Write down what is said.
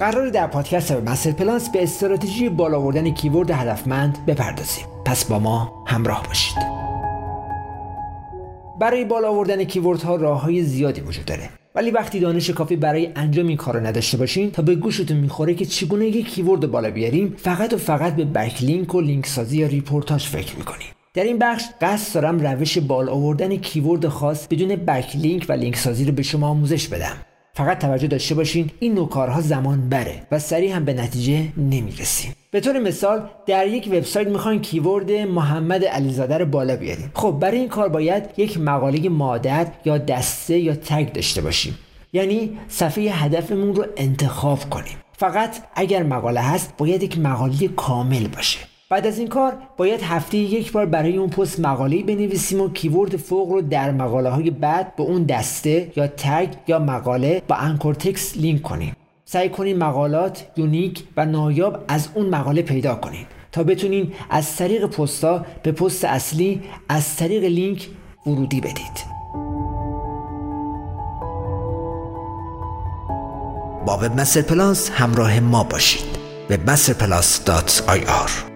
قرار در پادکست مستر پلاس به استراتژی بالا آوردن keyword هدفمند بپردازیم. پس با ما همراه باشید. برای بالا آوردن keyword ها راه های زیادی وجود داره. ولی وقتی دانش کافی برای انجام این کار نداشته باشین تا به گوشتون می‌خوره که چگونه یک keyword بالا بیاریم فقط و فقط به backlink و لینک سازی یا ریپورتاج فکر می‌کنیم. در این بخش قصد دارم روش بالا آوردن keyword خاص بدون backlink و لینک سازی رو به شما آموزش بدم. فقط توجه داشته باشین این نوع کارها زمان بره و سریع هم به نتیجه نمی‌رسیم. به طور مثال در یک وبسایت می‌خواین keyword محمد علیزاده رو بالا بیاریم خب برای این کار باید یک مقاله مادر یا دسته یا tag داشته باشیم. یعنی صفحه هدفمون رو انتخاب کنیم. فقط اگر مقاله هست باید یک مقاله کامل باشه. بعد از این کار باید هفته یک بار برای اون پست مقاله بنویسیم و keyword فوق رو در مقاله های بعد به اون دسته یا tag یا مقاله با anchor text لینک کنیم. سعی کنیم مقالات unique و نایاب از اون مقاله پیدا کنیم تا بتونین از طریق پستا به پست اصلی از طریق لینک ورودی بدید. با وب مستر پلاس همراه ما باشید. به masterplus.ir